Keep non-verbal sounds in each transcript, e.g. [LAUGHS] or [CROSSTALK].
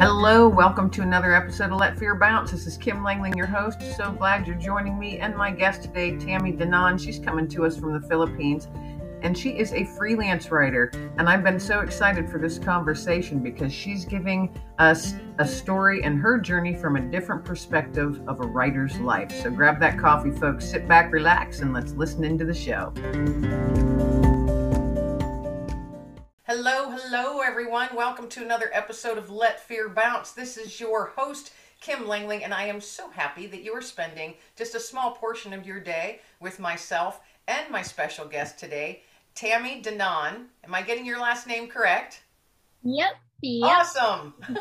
Hello, welcome to another episode of Let Fear Bounce. This is Kim Langling, your host. So glad you're joining me and my guest today, Tammy Danan. She's coming to us from the Philippines and she is a freelance writer. And I've been so excited for this conversation because she's giving us a story and her journey from a different perspective of a writer's life. So grab that coffee, folks, sit back, relax, and let's listen into the show. Hello, hello, everyone. Welcome to another episode of Let Fear Bounce. This is your host, Kim Langling, and I am so happy that you are spending just a small portion of your day with myself and my special guest today, Tammy Danan. Am I getting your last name correct? Yep. yep. Awesome. [LAUGHS]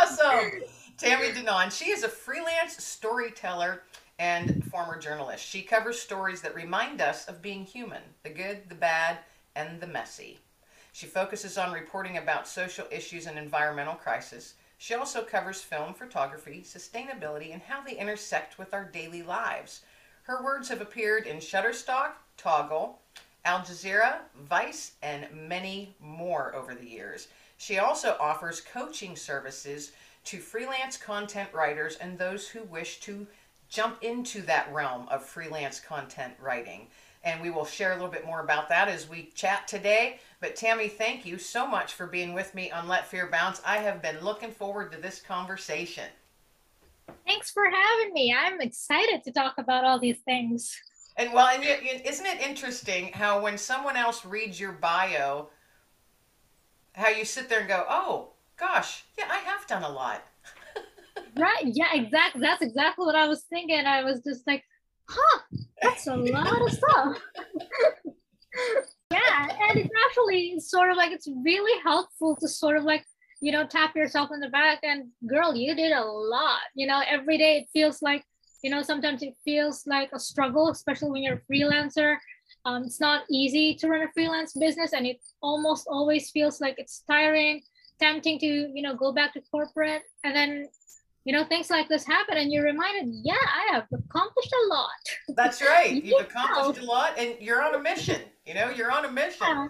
awesome. Tammy Danan. She is a freelance storyteller and former journalist. She covers stories that remind us of being human the good, the bad, and the messy. She focuses on reporting about social issues and environmental crisis. She also covers film, photography, sustainability, and how they intersect with our daily lives. Her words have appeared in Shutterstock, Toggl, Al Jazeera, Vice, and many more over the years. She also offers coaching services to freelance content writers and those who wish to jump into that realm of freelance content writing and we will share a little bit more about that as we chat today. But Tammy, thank you so much for being with me on Let Fear Bounce. I have been looking forward to this conversation. Thanks for having me. I'm excited to talk about all these things. And well, and isn't it interesting how when someone else reads your bio, how you sit there and go, "Oh, gosh, yeah, I have done a lot." [LAUGHS] right? Yeah, exactly. That's exactly what I was thinking. I was just like, huh, that's a lot of stuff. [LAUGHS] yeah, and it's actually sort of like it's really helpful to sort of like you know tap yourself in the back and girl, you did a lot. You know, every day it feels like you know sometimes it feels like a struggle, especially when you're a freelancer. Um, it's not easy to run a freelance business, and it almost always feels like it's tiring, tempting to you know go back to corporate, and then you know things like this happen and you're reminded yeah i have accomplished a lot. That's right. [LAUGHS] You've accomplished a lot and you're on a mission you know you're on a mission yeah.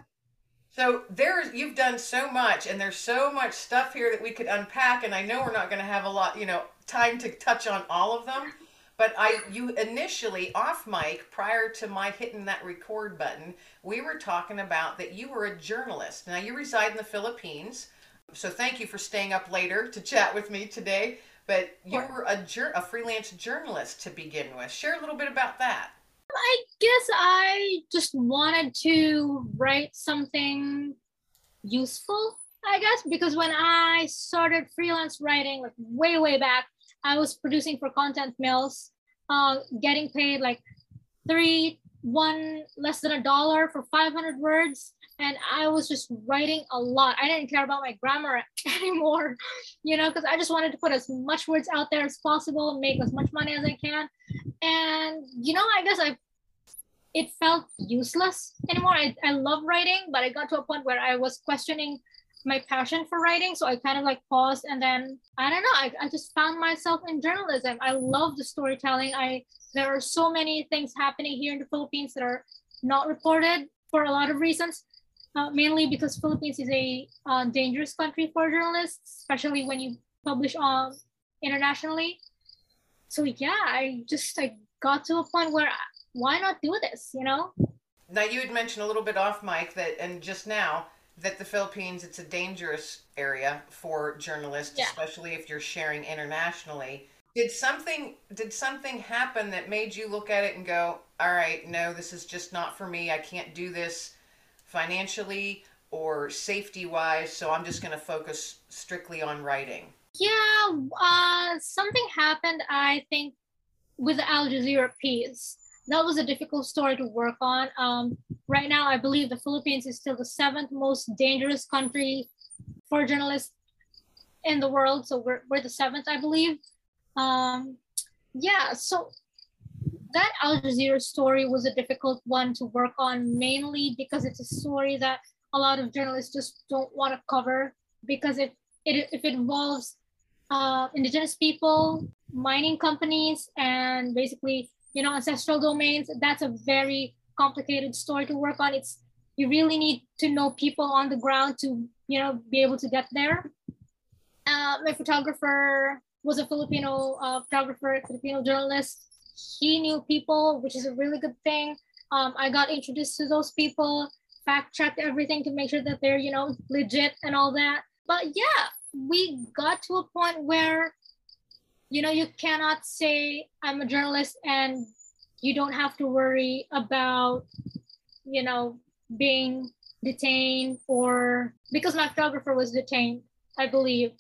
so there's you've done so much and there's so much stuff here that we could unpack and i know we're not going to have a lot you know time to touch on all of them but i you initially off mic prior to my hitting that record button we were talking about that you were a journalist now you reside in the philippines so thank you for staying up later to chat with me today but you were a, a freelance journalist to begin with. Share a little bit about that. I guess I just wanted to write something useful, I guess, because when I started freelance writing, like way, way back, I was producing for content mills, uh, getting paid like three, one less than a dollar for 500 words and I was just writing a lot. I didn't care about my grammar [LAUGHS] anymore, you know, because I just wanted to put as much words out there as possible, make as much money as I can. And, you know, I guess I, it felt useless anymore. I, I love writing, but I got to a point where I was questioning my passion for writing. So I kind of like paused and then, I don't know, I, I just found myself in journalism. I love the storytelling. I, there are so many things happening here in the Philippines that are not reported for a lot of reasons uh, mainly because Philippines is a uh, dangerous country for journalists, especially when you publish um, internationally. So yeah, I just I got to a point where why not do this, you know? Now you had mentioned a little bit off mic that, and just now that the Philippines it's a dangerous area for journalists, yeah. especially if you're sharing internationally. Did something did something happen that made you look at it and go, all right, no, this is just not for me. I can't do this financially or safety wise. So I'm just going to focus strictly on writing. Yeah, uh, something happened, I think, with the Al Jazeera piece. That was a difficult story to work on. Um, right now, I believe the Philippines is still the seventh most dangerous country for journalists in the world. So we're, we're the seventh, I believe. Um, yeah, so that Al Jazeera story was a difficult one to work on, mainly because it's a story that a lot of journalists just don't want to cover because if it if it involves uh, indigenous people, mining companies, and basically you know ancestral domains, that's a very complicated story to work on. It's you really need to know people on the ground to you know be able to get there. Uh, my photographer was a Filipino uh, photographer, Filipino journalist. He knew people, which is a really good thing. Um, I got introduced to those people, fact checked everything to make sure that they're, you know, legit and all that. But yeah, we got to a point where, you know, you cannot say I'm a journalist and you don't have to worry about, you know, being detained or because my photographer was detained, I believe.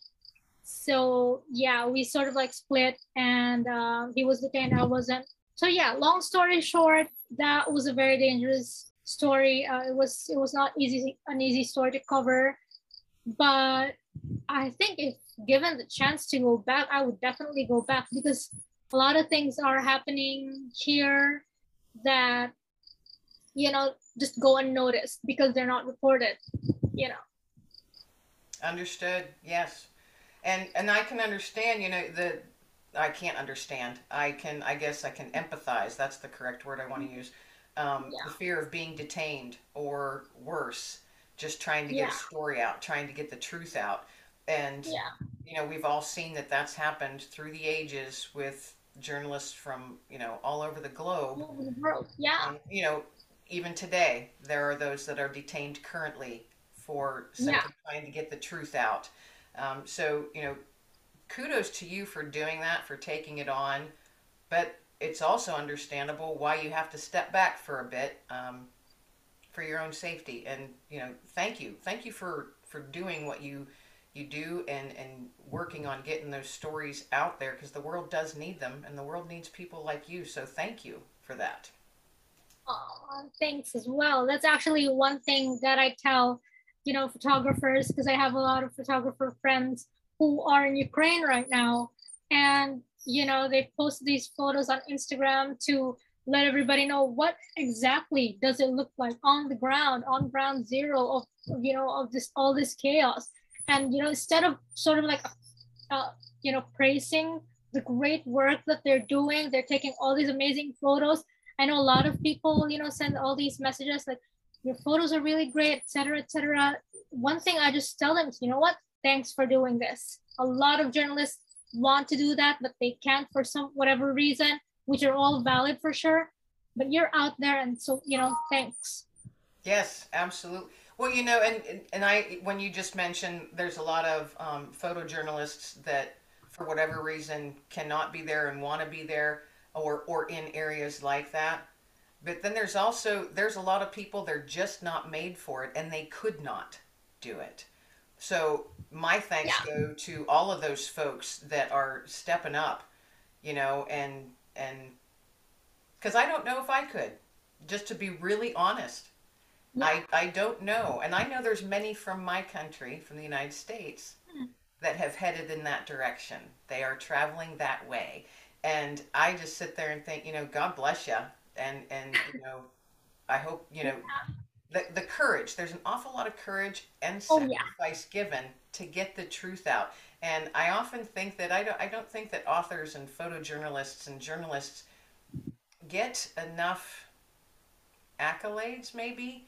So yeah, we sort of like split and uh, he was detained, I wasn't. So yeah, long story short, that was a very dangerous story. Uh, it was it was not easy an easy story to cover, but I think if given the chance to go back, I would definitely go back because a lot of things are happening here that you know just go unnoticed because they're not reported you know. Understood yes. And and i can understand you know the i can't understand. I can i guess i can empathize that's the correct word i want to use um, Yeah. the fear of being detained or worse just trying to get Yeah. a story out trying to get the truth out. And yeah. you know we've all seen that that's happened through the ages with journalists from you know all over the globe. All over the world. yeah. Um, you know even today there are those that are detained currently for Yeah. trying to get the truth out. Um, so you know kudos to you for doing that for taking it on. But it's also understandable why you have to step back for a bit. Um, for your own safety. And you know thank you. Thank you for for doing what you you do and and working on getting those stories out there because the world does need them and the world needs people like you. So thank you for that. Oh, thanks as well. That's actually one thing that I tell, you know, photographers because I have a lot of photographer friends who are in Ukraine right now, and you know they post these photos on Instagram to let everybody know what exactly does it look like on the ground, on ground zero of you know of this all this chaos, and you know instead of sort of like, uh, you know, praising the great work that they're doing, they're taking all these amazing photos I know a lot of people, you know, send all these messages like your photos are really great, etc., etc. One thing I just tell them is, you know what? Thanks for doing this. A lot of journalists want to do that, but they can't for some whatever reason, which are all valid for sure. But you're out there, and so you know, thanks. Yes, absolutely. Well, you know, and and- I when you just mentioned there's a lot of um, photojournalists that for whatever reason cannot be there and want to be there or or in areas like that. But then there's also there's a lot of people they're just not made for it and they could not do it. So my thanks go to all of those folks that are stepping up, you know, and and because I don't know if I could, just to be really honest. I, I don't know. And I know there's many from my country, from the United States, Hmm. that have headed in that direction. They are traveling that way. And I just sit there and think, you know, God bless you. And, and you know, I hope, you know, the, the courage, there's an awful lot of courage and Oh, yeah. sacrifice given to get the truth out. And I often think that I don't, I don't think that authors and photojournalists and journalists get enough accolades, maybe,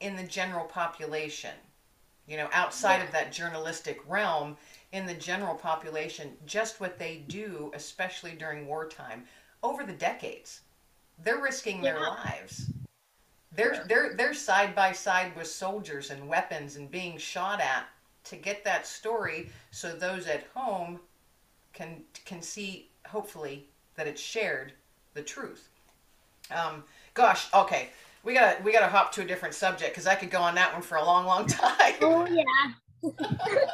in the general population. You know, outside of that journalistic realm, in the general population, just what they do, especially during wartime, over the decades, they're risking their lives. They're they're they're side by side with soldiers and weapons and being shot at to get that story, so those at home can can see hopefully that it's shared the truth. Um, gosh, okay, we gotta we gotta hop to a different subject because I could go on that one for a long, long [LAUGHS] time. Oh yeah. [LAUGHS]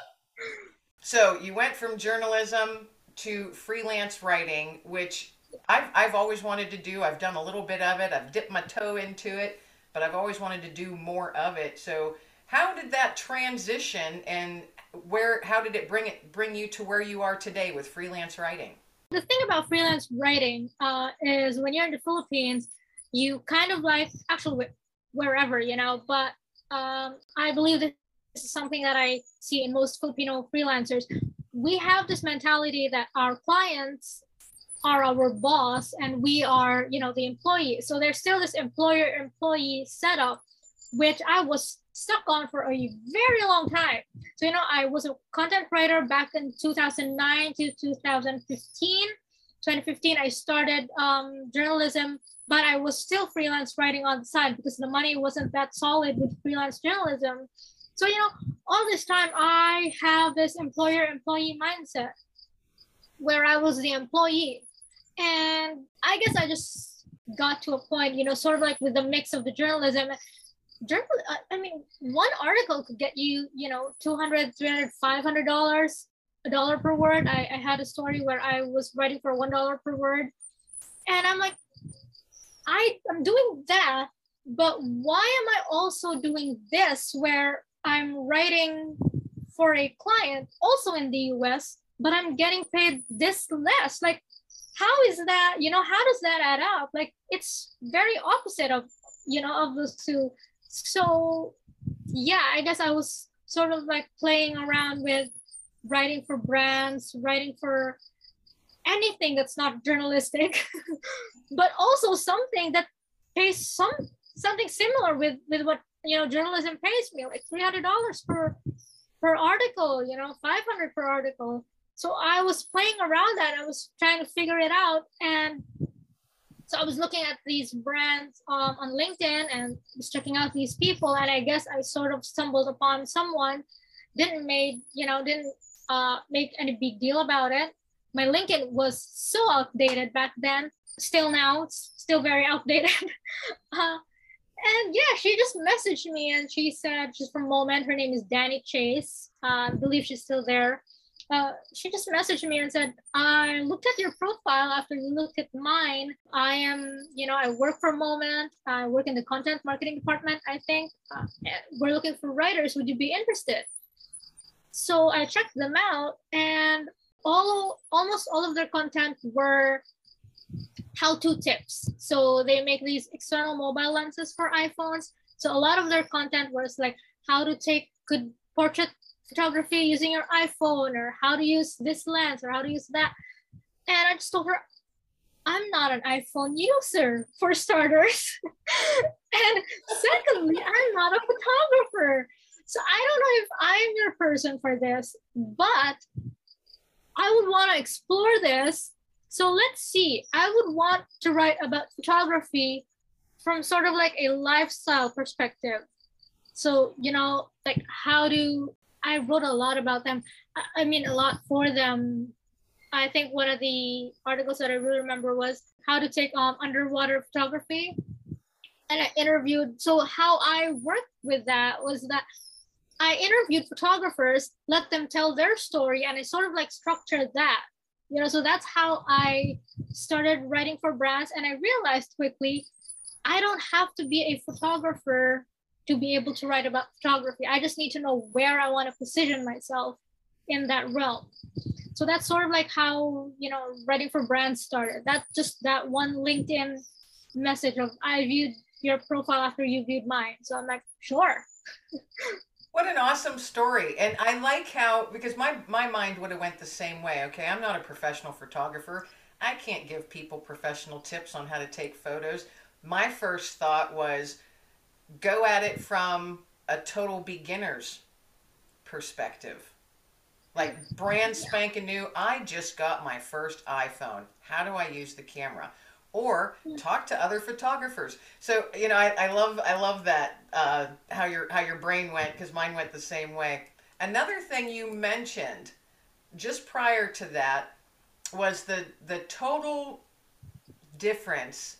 So you went from journalism to freelance writing, which I've I've always wanted to do. I've done a little bit of it. I've dipped my toe into it, but I've always wanted to do more of it. So how did that transition and where how did it bring it bring you to where you are today with freelance writing? the thing about freelance writing uh, is when you're in the Philippines, you kind of like actually wherever you know. But um, I believe this is something that I see in most Filipino freelancers. We have this mentality that our clients are our boss and we are, you know, the employee. So there's still this employer-employee setup, which I was stuck on for a very long time. So, you know, I was a content writer back in 2009 to 2015. 2015, I started um, journalism, but I was still freelance writing on the side because the money wasn't that solid with freelance journalism. So, you know, all this time I have this employer employee mindset where I was the employee. And I guess I just got to a point, you know, sort of like with the mix of the journalism. Journal, I mean, one article could get you, you know, 200, 300, 500 dollars, a dollar per word. I, I had a story where I was writing for one dollar per word. And I'm like, I, I'm doing that, but why am I also doing this where I'm writing for a client also in the US, but I'm getting paid this less? Like, how is that you know how does that add up? Like it's very opposite of you know of those two. So yeah i guess i was sort of like playing around with writing for brands writing for anything that's not journalistic [LAUGHS] but also something that pays some something similar with with what you know journalism pays me like $300 per per article you know 500 per article so I was playing around that. I was trying to figure it out. And so I was looking at these brands um, on LinkedIn and was checking out these people. And I guess I sort of stumbled upon someone, didn't made, you know, didn't uh, make any big deal about it. My LinkedIn was so outdated back then. Still now, it's still very [LAUGHS] outdated. uh, and yeah, she just messaged me and she said she's from Moment. Her name is Danny Chase. Uh, I believe she's still there uh, she just messaged me and said, I looked at your profile after you looked at mine. I am, you know, I work for moment. I work in the content marketing department, I think. Uh, we're looking for writers. Would you be interested? So I checked them out and all almost all of their content were how-to tips. So they make these external mobile lenses for iPhones. So a lot of their content was like how to take good portrait photography using your iPhone or how to use this lens or how to use that. And I just told her, I'm not an iPhone user for starters. [LAUGHS] and secondly, I'm not a photographer. So I don't know if I'm your person for this, but I would want to explore this. So let's see. I would want to write about photography from sort of like a lifestyle perspective. So, you know, like how do I wrote a lot about them. I mean, a lot for them. I think one of the articles that I really remember was how to take um, underwater photography. And I interviewed, so how I worked with that was that I interviewed photographers, let them tell their story, and I sort of like structured that. You know, so that's how I started writing for brands. And I realized quickly, I don't have to be a photographer to be able to write about photography. I just need to know where I want to position myself in that realm. So that's sort of like how, you know, writing for brands started. That's just that one LinkedIn message of I viewed your profile after you viewed mine. So I'm like, sure. [LAUGHS] what an awesome story. And I like how because my my mind would have went the same way. Okay, I'm not a professional photographer. I can't give people professional tips on how to take photos. My first thought was go at it from a total beginner's perspective. Like brand spanking new, I just got my first iPhone. How do I use the camera? Or talk to other photographers. So you know, I, I love I love that uh, how your how your brain went because mine went the same way. Another thing you mentioned just prior to that was the the total difference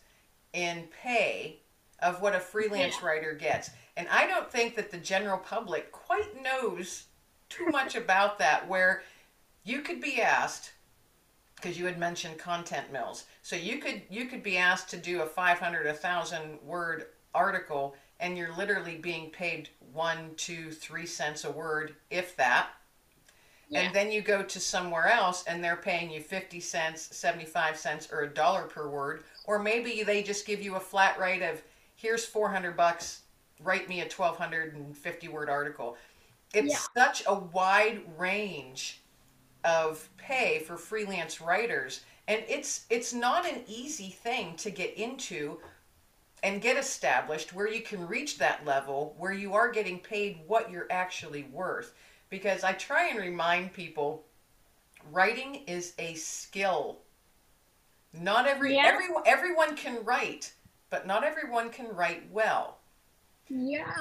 in pay of what a freelance yeah. writer gets. And I don't think that the general public quite knows too much about that, where you could be asked, because you had mentioned content mills. So you could you could be asked to do a 500, a thousand word article, and you're literally being paid one, two, three cents a word, if that. Yeah. And then you go to somewhere else and they're paying you 50 cents, 75 cents, or a dollar per word. Or maybe they just give you a flat rate of here's 400 bucks write me a 1250 word article it's yeah. such a wide range of pay for freelance writers and it's it's not an easy thing to get into and get established where you can reach that level where you are getting paid what you're actually worth. Because I try and remind people writing is a skill. Not every Yeah. everyone everyone can write, but not everyone can write well. Yeah.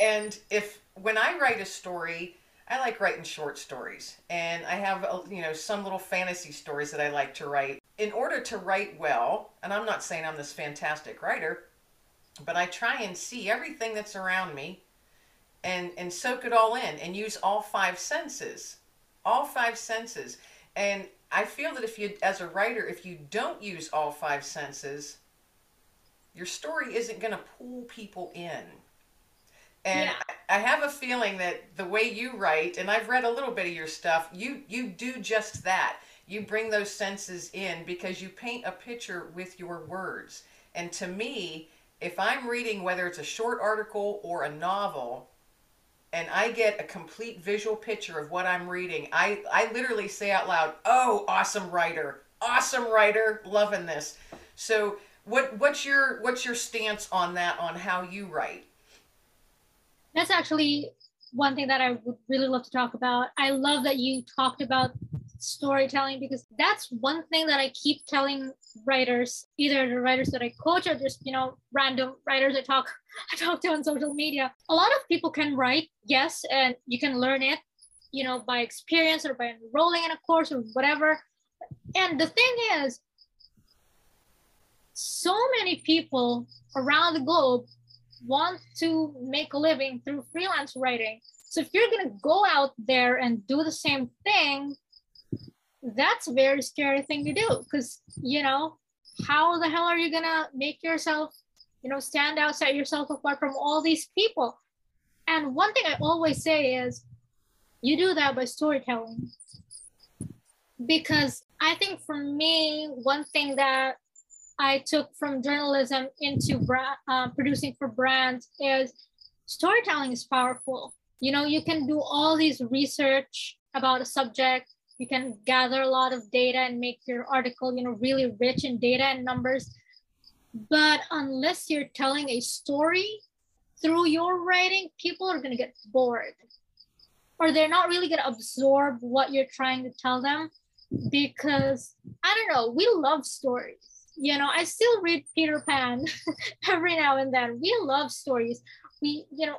And if when I write a story, I like writing short stories, and I have uh, you know some little fantasy stories that I like to write. In order to write well, and I'm not saying I'm this fantastic writer, but I try and see everything that's around me, and and soak it all in, and use all five senses, all five senses. And I feel that if you, as a writer, if you don't use all five senses, your story isn't going to pull people in. And Yeah. I I have a feeling that the way you write, and I've read a little bit of your stuff, you you do just that. You bring those senses in because you paint a picture with your words. And to me, if I'm reading whether it's a short article or a novel, and I get a complete visual picture of what I'm reading, I I literally say out loud, "Oh, awesome writer. Awesome writer. Loving this." So, what what's your what's your stance on that on how you write? That's actually one thing that I would really love to talk about. I love that you talked about storytelling because that's one thing that I keep telling writers, either the writers that I coach or just, you know, random writers I talk [LAUGHS] I talk to on social media. A lot of people can write, yes, and you can learn it, you know, by experience or by enrolling in a course or whatever. And the thing is, so many people around the globe want to make a living through freelance writing. So if you're going to go out there and do the same thing, that's a very scary thing to do because, you know, how the hell are you going to make yourself, you know, stand out, set yourself apart from all these people? And one thing I always say is you do that by storytelling. Because I think for me, one thing that I took from journalism into bra- uh, producing for brands is storytelling is powerful. You know, you can do all these research about a subject. You can gather a lot of data and make your article, you know, really rich in data and numbers. But unless you're telling a story through your writing, people are going to get bored or they're not really going to absorb what you're trying to tell them because I don't know, we love stories you know i still read peter pan [LAUGHS] every now and then we love stories we you know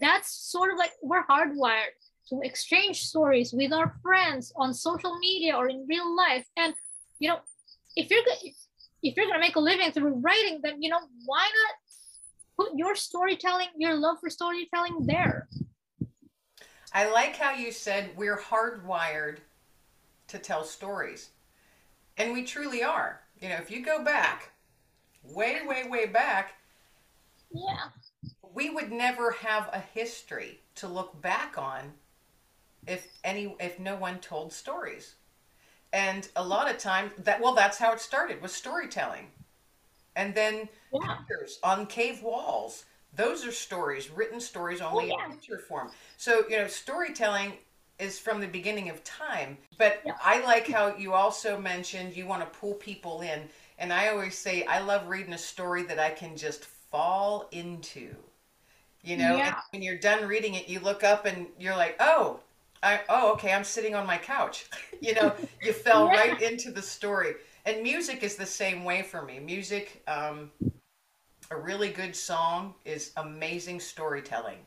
that's sort of like we're hardwired to exchange stories with our friends on social media or in real life and you know if you're if you're to make a living through writing then you know why not put your storytelling your love for storytelling there I like how you said we're hardwired to tell stories. And we truly are. You know, if you go back, way, way, way back, yeah we would never have a history to look back on if any if no one told stories. And a lot of times that well that's how it started was storytelling. And then yeah pictures on cave walls. Those are stories, written stories only oh, yeah. in picture form. So, you know, storytelling is from the beginning of time. But Yeah. I like how you also mentioned you want to pull people in. And I always say I love reading a story that I can just fall into. You know, Yeah. when you're done reading it, you look up and you're like, oh, I, oh, okay, I'm sitting on my couch. [LAUGHS] you know, you fell Yeah. right into the story. And music is the same way for me. Music, um, a really good song is amazing storytelling.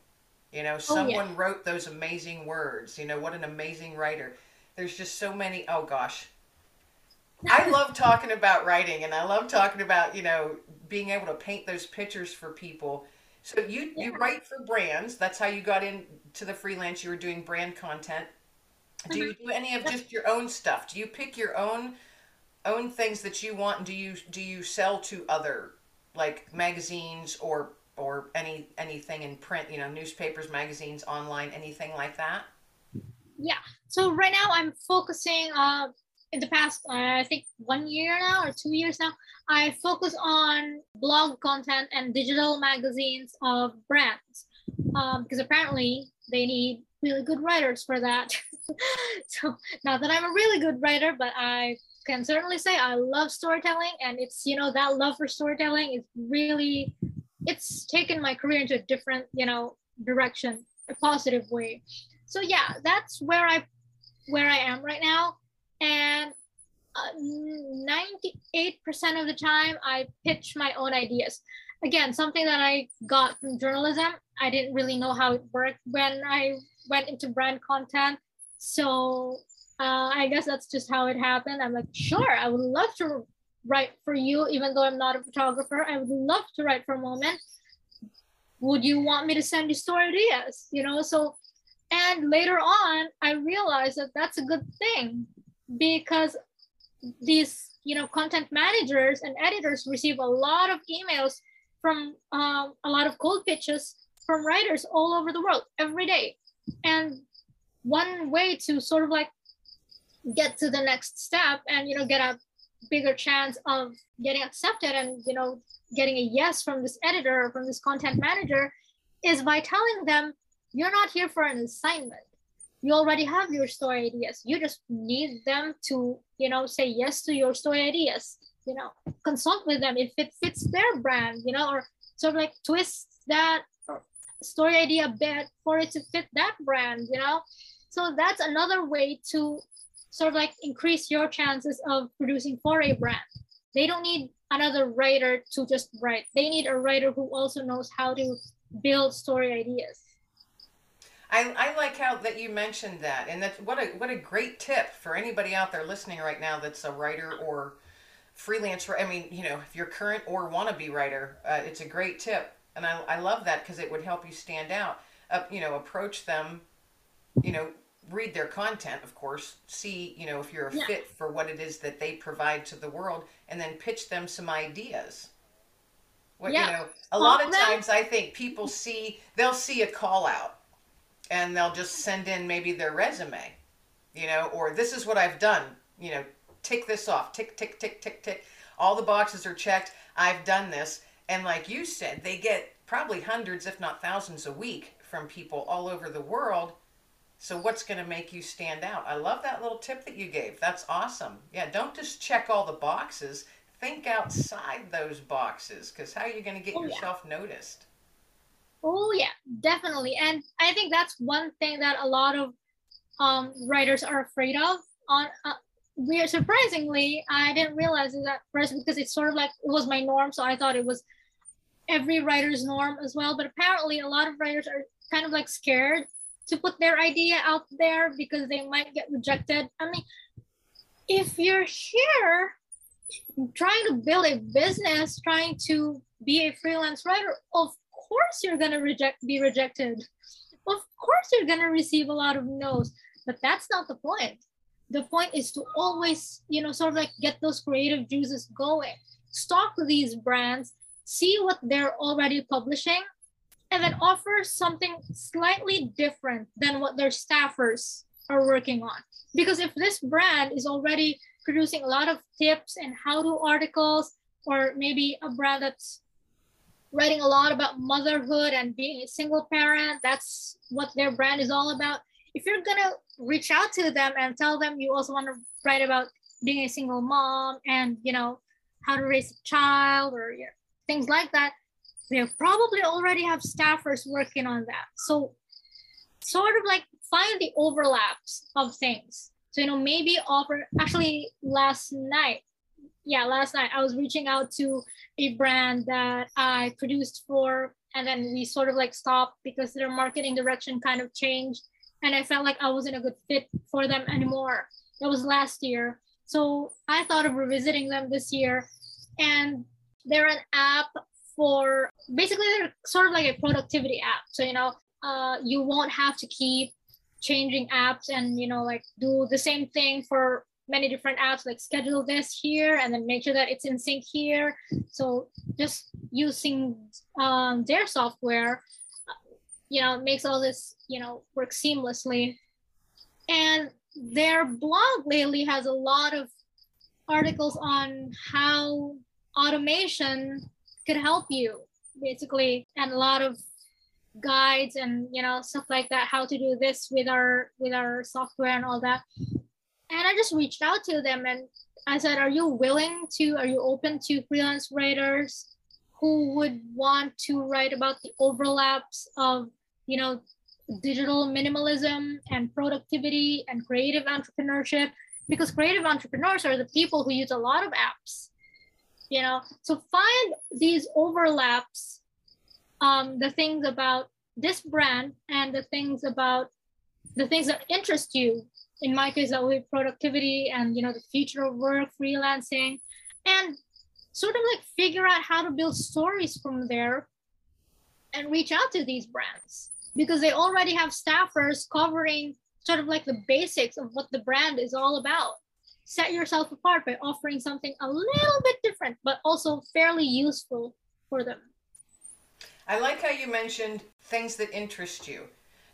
You know, Oh, yeah. someone wrote those amazing words. You know, what an amazing writer. There's just so many. Oh gosh. I [LAUGHS] love talking about writing and I love talking about, you know, being able to paint those pictures for people. So you you write for brands. That's how you got into the freelance. You were doing brand content. Do you mm-hmm. do any of just your own stuff? Do you pick your own own things that you want and do you do you sell to other like magazines or or any anything in print, you know, newspapers, magazines, online, anything like that? yeah so right now i'm focusing uh in the past uh, i think one year now or two years now i focus on blog content and digital magazines of brands um, because apparently they need really good writers for that [LAUGHS] so not that i'm a really good writer but i can certainly say i love storytelling and it's you know that love for storytelling is really it's taken my career into a different you know direction a positive way. So yeah that's where i where i am right now. And uh, 98% of the time i pitch my own ideas. Again something that i got from journalism i didn't really know how it worked when i went into brand content. So uh, i guess that's just how it happened. I'm like sure i would love to write for you, even though I'm not a photographer. I would love to write for a moment. Would you want me to send you story ideas? You know, so and later on, I realized that that's a good thing because these, you know, content managers and editors receive a lot of emails from um, a lot of cold pitches from writers all over the world every day. And one way to sort of like get to the next step and you know get a bigger chance of getting accepted and you know getting a yes from this editor or from this content manager is by telling them you're not here for an assignment. You already have your story ideas. You just need them to you know say yes to your story ideas you know. Consult with them if it fits their brand you know or sort of like twist that story idea a bit for it to fit that brand you know. So that's another way to sort of like increase your chances of producing for a brand. They don't need another writer to just write. They need a writer who also knows how to build story ideas. I, I like how that you mentioned that, and that what a what a great tip for anybody out there listening right now that's a writer or freelance. I mean, you know, if you're current or wannabe writer, uh, it's a great tip, and I, I love that because it would help you stand out. Uh, you know, approach them, you know, read their content, of course, see, you know, if you're a yeah. fit for what it is that they provide to the world, and then pitch them some ideas. What yeah. you know, a lot of times I think people see they'll see a call out and they'll just send in maybe their resume, you know, or this is what I've done, you know, tick this off, tick, tick, tick, tick, tick. All the boxes are checked. I've done this. And like you said, they get probably hundreds, if not thousands a week from people all over the world so what's going to make you stand out? I love that little tip that you gave. That's awesome. Yeah, don't just check all the boxes. Think outside those boxes because how are you going to get oh, yourself yeah. noticed? Oh yeah, definitely. And I think that's one thing that a lot of um, writers are afraid of. On uh, weird, surprisingly, I didn't realize it at first because it's sort of like it was my norm, so I thought it was every writer's norm as well. But apparently, a lot of writers are kind of like scared to put their idea out there because they might get rejected. I mean, if you're here trying to build a business, trying to be a freelance writer, of course you're gonna reject be rejected. Of course you're gonna receive a lot of no's, but that's not the point. The point is to always, you know, sort of like get those creative juices going. Stalk these brands, see what they're already publishing, and then offer something slightly different than what their staffers are working on. Because if this brand is already producing a lot of tips and how to articles, or maybe a brand that's writing a lot about motherhood and being a single parent, that's what their brand is all about. If you're gonna reach out to them and tell them you also want to write about being a single mom and you know how to raise a child or you know, things like that, they probably already have staffers working on that. So sort of like find the overlaps of things. So, you know, maybe offer, actually last night, yeah, last night I was reaching out to a brand that I produced for, and then we sort of like stopped because their marketing direction kind of changed. And I felt like I wasn't a good fit for them anymore. That was last year. So I thought of revisiting them this year. And they're an app for basically they're sort of like a productivity app. So you know, uh, you won't have to keep changing apps and you know like do the same thing for many different apps like schedule this here and then make sure that it's in sync here so just using um, their software you know makes all this you know work seamlessly and their blog lately has a lot of articles on how automation could help you basically. And a lot of guides and you know stuff like that how to do this with our with our software and all that. And i just reached out to them and i said are you willing to are you open to freelance writers who would want to write about the overlaps of, you know, digital minimalism and productivity and creative entrepreneurship? Because creative entrepreneurs are the people who use a lot of apps you know? So find these overlaps um, the things about this brand and the things about the things that interest you. In my case that would be productivity and you know the future of work freelancing and sort of like figure out how to build stories from there and reach out to these brands. Because they already have staffers covering sort of like the basics of what the brand is all about set yourself apart by offering something a little bit different but also fairly useful for them I like how you mentioned things that interest you.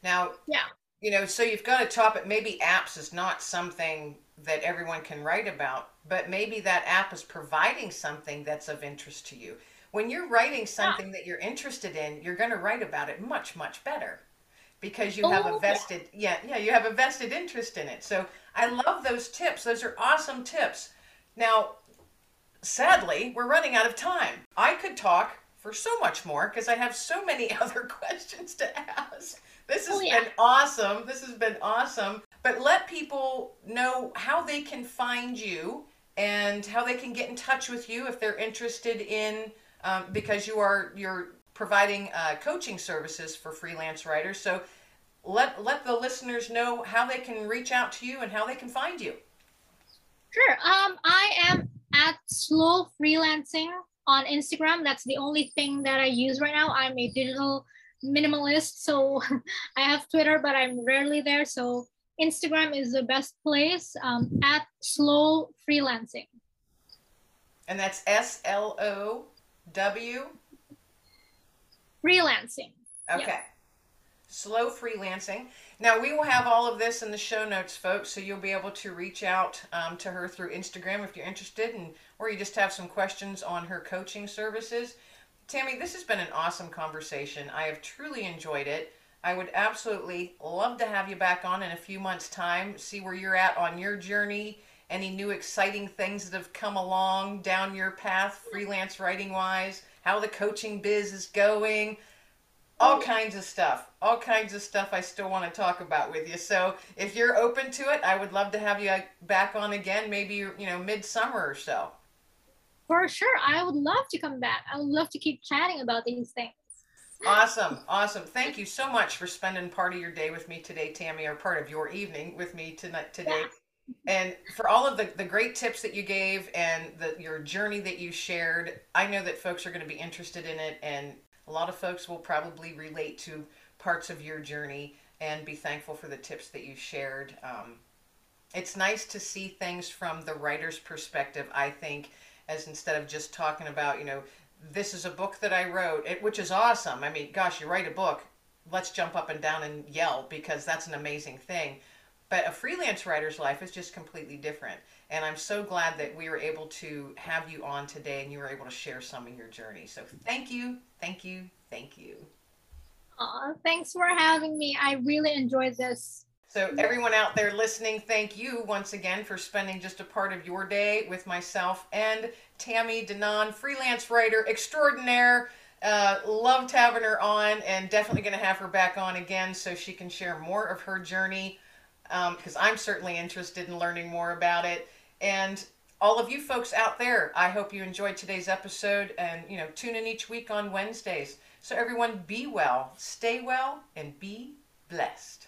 Now, yeah you know, so you've got a topic. Maybe apps is not something that everyone can write about, but maybe that app is providing something that's of interest to you. When you're writing something yeah. that you're interested in, you're going to write about it much, much better because you have a oh, vested, yeah. yeah, yeah, you have a vested interest in it. So I love those tips. Those are awesome tips. Now, sadly, we're running out of time. I could talk for so much more because I have so many [LAUGHS] other questions to ask. This has oh, yeah. been awesome. This has been awesome. But let people know how they can find you and how they can get in touch with you if they're interested in um, because you are you're providing uh, coaching services for freelance writers. So let let the listeners know how they can reach out to you and how they can find you. Sure. Um, I am at Slow Freelancing on Instagram. That's the only thing that I use right now. I'm a digital minimalist. So [LAUGHS] I have Twitter, but I'm rarely there. So Instagram is the best place um, at slow freelancing. And that's S L O W? Freelancing. Okay. Yeah. Slow freelancing. Now, we will have all of this in the show notes, folks, so you'll be able to reach out um, to her through Instagram if you're interested, and or you just have some questions on her coaching services. Tammy, this has been an awesome conversation. I have truly enjoyed it. I would absolutely love to have you back on in a few months' time, see where you're at on your journey, any new exciting things that have come along down your path, freelance writing wise, how the coaching biz is going, all oh. kinds of stuff. All kinds of stuff I still want to talk about with you. So if you're open to it, I would love to have you back on again, maybe, you know, midsummer or so. For sure. I would love to come back. I would love to keep chatting about these things. Awesome. Awesome. Thank you so much for spending part of your day with me today, Tammy, or part of your evening with me tonight today. Yeah. And for all of the, the great tips that you gave and the, your journey that you shared, I know that folks are going to be interested in it. And a lot of folks will probably relate to parts of your journey and be thankful for the tips that you shared. Um, it's nice to see things from the writer's perspective, I think, as instead of just talking about, you know, this is a book that I wrote, it, which is awesome. I mean, gosh, you write a book, let's jump up and down and yell because that's an amazing thing. But a freelance writer's life is just completely different. And I'm so glad that we were able to have you on today and you were able to share some of your journey. So thank you, thank you, thank you. Aw, thanks for having me. I really enjoyed this. So, everyone out there listening, thank you once again for spending just a part of your day with myself and Tammy Danan, freelance writer extraordinaire. Uh, loved having her on, and definitely going to have her back on again so she can share more of her journey because um, I'm certainly interested in learning more about it. And all of you folks out there, I hope you enjoyed today's episode and, you know, tune in each week on Wednesdays. So, everyone, be well, stay well, and be blessed.